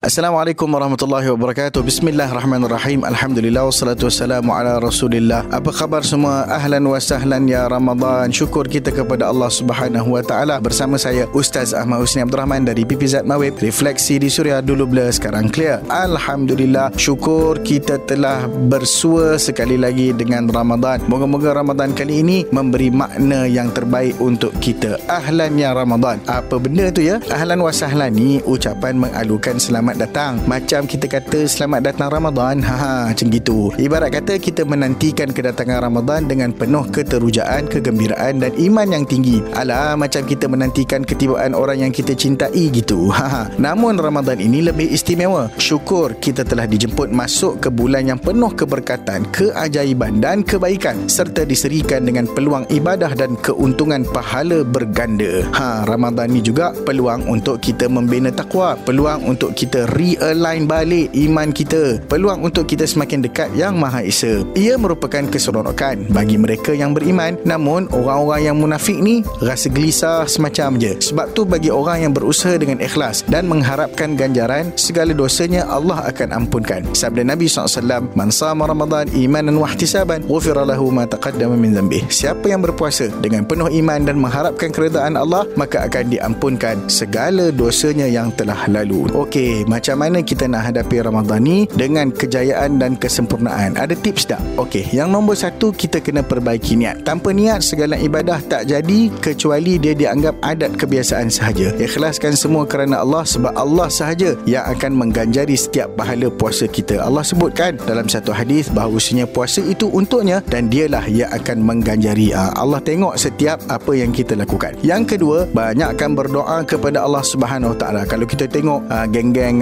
Assalamualaikum warahmatullahi wabarakatuh. Bismillahirrahmanirrahim. Alhamdulillah Wassalatu wassalamu ala rasulillah. Apa khabar semua? Ahlan wa sahlan ya Ramadan. Syukur kita kepada Allah subhanahu wa ta'ala. Bersama saya Ustaz Ahmad Husni Abdul Rahman Dari PPZ Mawib. Refleksi di Suria Dulu blur sekarang clear. Alhamdulillah Syukur kita telah bersua sekali lagi dengan Ramadan. Moga-moga Ramadan kali ini Memberi makna yang terbaik untuk kita. Ahlan ya Ramadan. Apa benda tu ya? Ahlan wa sahlan ni Ucapan mengalukan selamat selamat datang. Macam kita kata selamat datang Ramadan. Ha, ha macam gitu. Ibarat kata kita menantikan kedatangan Ramadan dengan penuh keterujaan, kegembiraan dan iman yang tinggi. Alah macam kita menantikan ketibaan orang yang kita cintai gitu. Ha, ha. Namun Ramadan ini lebih istimewa. Syukur kita telah dijemput masuk ke bulan yang penuh keberkatan, keajaiban dan kebaikan serta diserikan dengan peluang ibadah dan keuntungan pahala berganda. Ha, Ramadan ini juga peluang untuk kita membina takwa, peluang untuk kita realign balik iman kita. Peluang untuk kita semakin dekat yang Maha Esa. Ia merupakan keseronokan bagi mereka yang beriman. Namun orang-orang yang munafik ni rasa gelisah semacam je. Sebab tu bagi orang yang berusaha dengan ikhlas dan mengharapkan ganjaran segala dosanya Allah akan ampunkan. Sabda Nabi SAW man sama Ramadan imanan wahtisaban ghufira lahu ma taqaddama min dhanbih. Siapa yang berpuasa dengan penuh iman dan mengharapkan keredaan Allah maka akan diampunkan segala dosanya yang telah lalu. Okey macam mana kita nak hadapi Ramadan ni dengan kejayaan dan kesempurnaan. Ada tips tak? Okey, yang nombor satu kita kena perbaiki niat. Tanpa niat segala ibadah tak jadi kecuali dia dianggap adat kebiasaan sahaja. Ikhlaskan semua kerana Allah sebab Allah sahaja yang akan mengganjari setiap pahala puasa kita. Allah sebutkan dalam satu hadis bahawasanya puasa itu untuknya dan dialah yang akan mengganjari. Ah, Allah tengok setiap apa yang kita lakukan. Yang kedua, banyakkan berdoa kepada Allah Subhanahu Taala. Kalau kita tengok ah,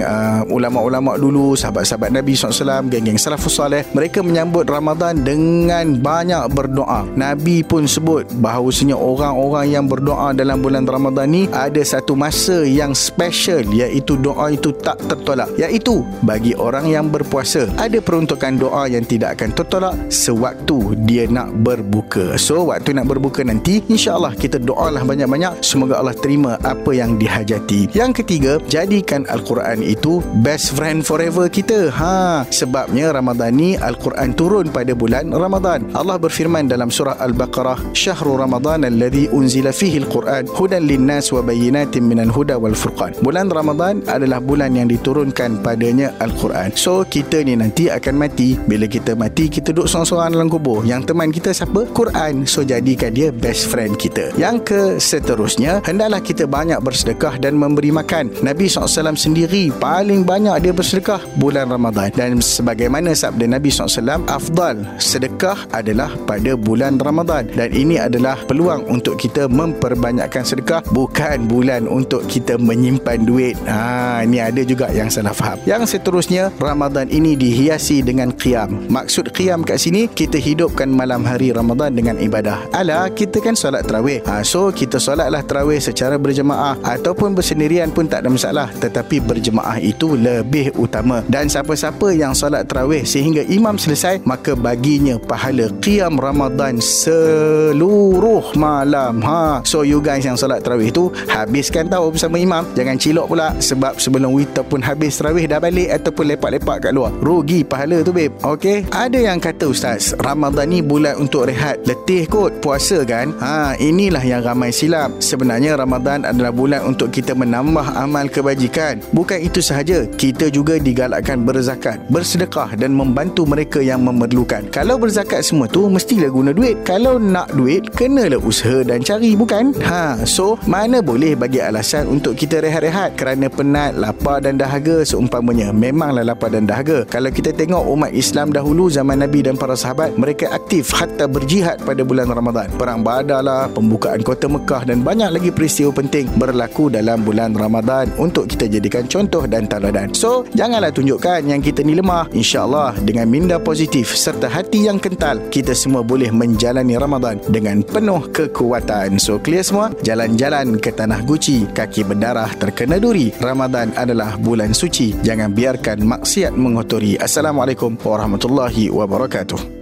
uh, ulama-ulama dulu, sahabat-sahabat Nabi SAW, geng-geng salafus salih, mereka menyambut Ramadan dengan banyak berdoa. Nabi pun sebut bahawasanya orang-orang yang berdoa dalam bulan Ramadan ni ada satu masa yang special iaitu doa itu tak tertolak. Iaitu bagi orang yang berpuasa ada peruntukan doa yang tidak akan tertolak sewaktu dia nak berbuka. So waktu nak berbuka nanti insya-Allah kita doalah banyak-banyak semoga Allah terima apa yang dihajati. Yang ketiga, jadikan Al-Quran itu best friend forever kita. Ha, sebabnya Ramadan ni Al-Quran turun pada bulan Ramadan. Allah berfirman dalam surah Al-Baqarah, "Syahrul Ramadan alladhi unzila fihi al-Quran hudan lin-nas wa bayyinatin minal huda wal furqan." Bulan Ramadan adalah bulan yang diturunkan padanya Al-Quran. So, kita ni nanti akan mati. Bila kita mati, kita duduk seorang-seorang dalam kubur. Yang teman kita siapa? Quran. So, jadikan dia best friend kita. Yang ke seterusnya, hendaklah kita banyak bersedekah dan memberi makan. Nabi SAW sendiri paling banyak dia bersedekah bulan Ramadan. Dan sebagaimana sabda Nabi SAW afdal sedekah adalah pada bulan Ramadan. Dan ini adalah peluang untuk kita memperbanyakkan sedekah bukan bulan untuk kita menyimpan duit. Ha, ini ada juga yang salah faham. Yang seterusnya Ramadan ini dihiasi dengan qiyam. Maksud qiyam kat sini kita hidupkan malam hari Ramadan dengan ibadah. Ala kita kan solat terawih ha, so kita solatlah terawih secara berjemaah. Ataupun bersendirian pun tak ada masalah tetapi berjemaah jemaah itu lebih utama. Dan siapa-siapa yang solat tarawih sehingga imam selesai maka baginya pahala qiyam Ramadan seluruh malam. Ha so you guys yang solat tarawih tu habiskan tahu bersama imam. Jangan cilok pula sebab sebelum witar pun habis tarawih dah balik ataupun lepak-lepak kat luar. Rugi pahala tu babe. Okey? Ada yang kata ustaz Ramadan ni bulan untuk rehat. Letih kot puasa kan? Ha inilah yang ramai silap. Sebenarnya Ramadan adalah bulan untuk kita menambah amal kebajikan. Bukan itu sahaja. Kita juga digalakkan berzakat bersedekah dan membantu mereka yang memerlukan. Kalau berzakat semua tu mestilah guna duit. Kalau nak duit kenalah usaha dan cari bukan? Ha so mana boleh bagi alasan untuk kita rehat-rehat? Kerana penat lapar dan dahaga. Seumpamanya memanglah lapar dan dahaga. Kalau kita tengok umat Islam dahulu zaman Nabi dan para sahabat mereka aktif hatta berjihad pada bulan Ramadan. Perang Badar lah pembukaan kota Mekah dan banyak lagi peristiwa penting berlaku dalam bulan Ramadan. Untuk kita jadikan contoh dan teladan. So, janganlah tunjukkan yang kita ni lemah. InsyaAllah dengan minda positif serta hati yang kental, kita semua boleh menjalani Ramadan dengan penuh kekuatan. So, clear semua? Jalan-jalan ke tanah guci, kaki berdarah terkena duri. Ramadan adalah bulan suci. Jangan biarkan maksiat mengotori. Assalamualaikum warahmatullahi wabarakatuh.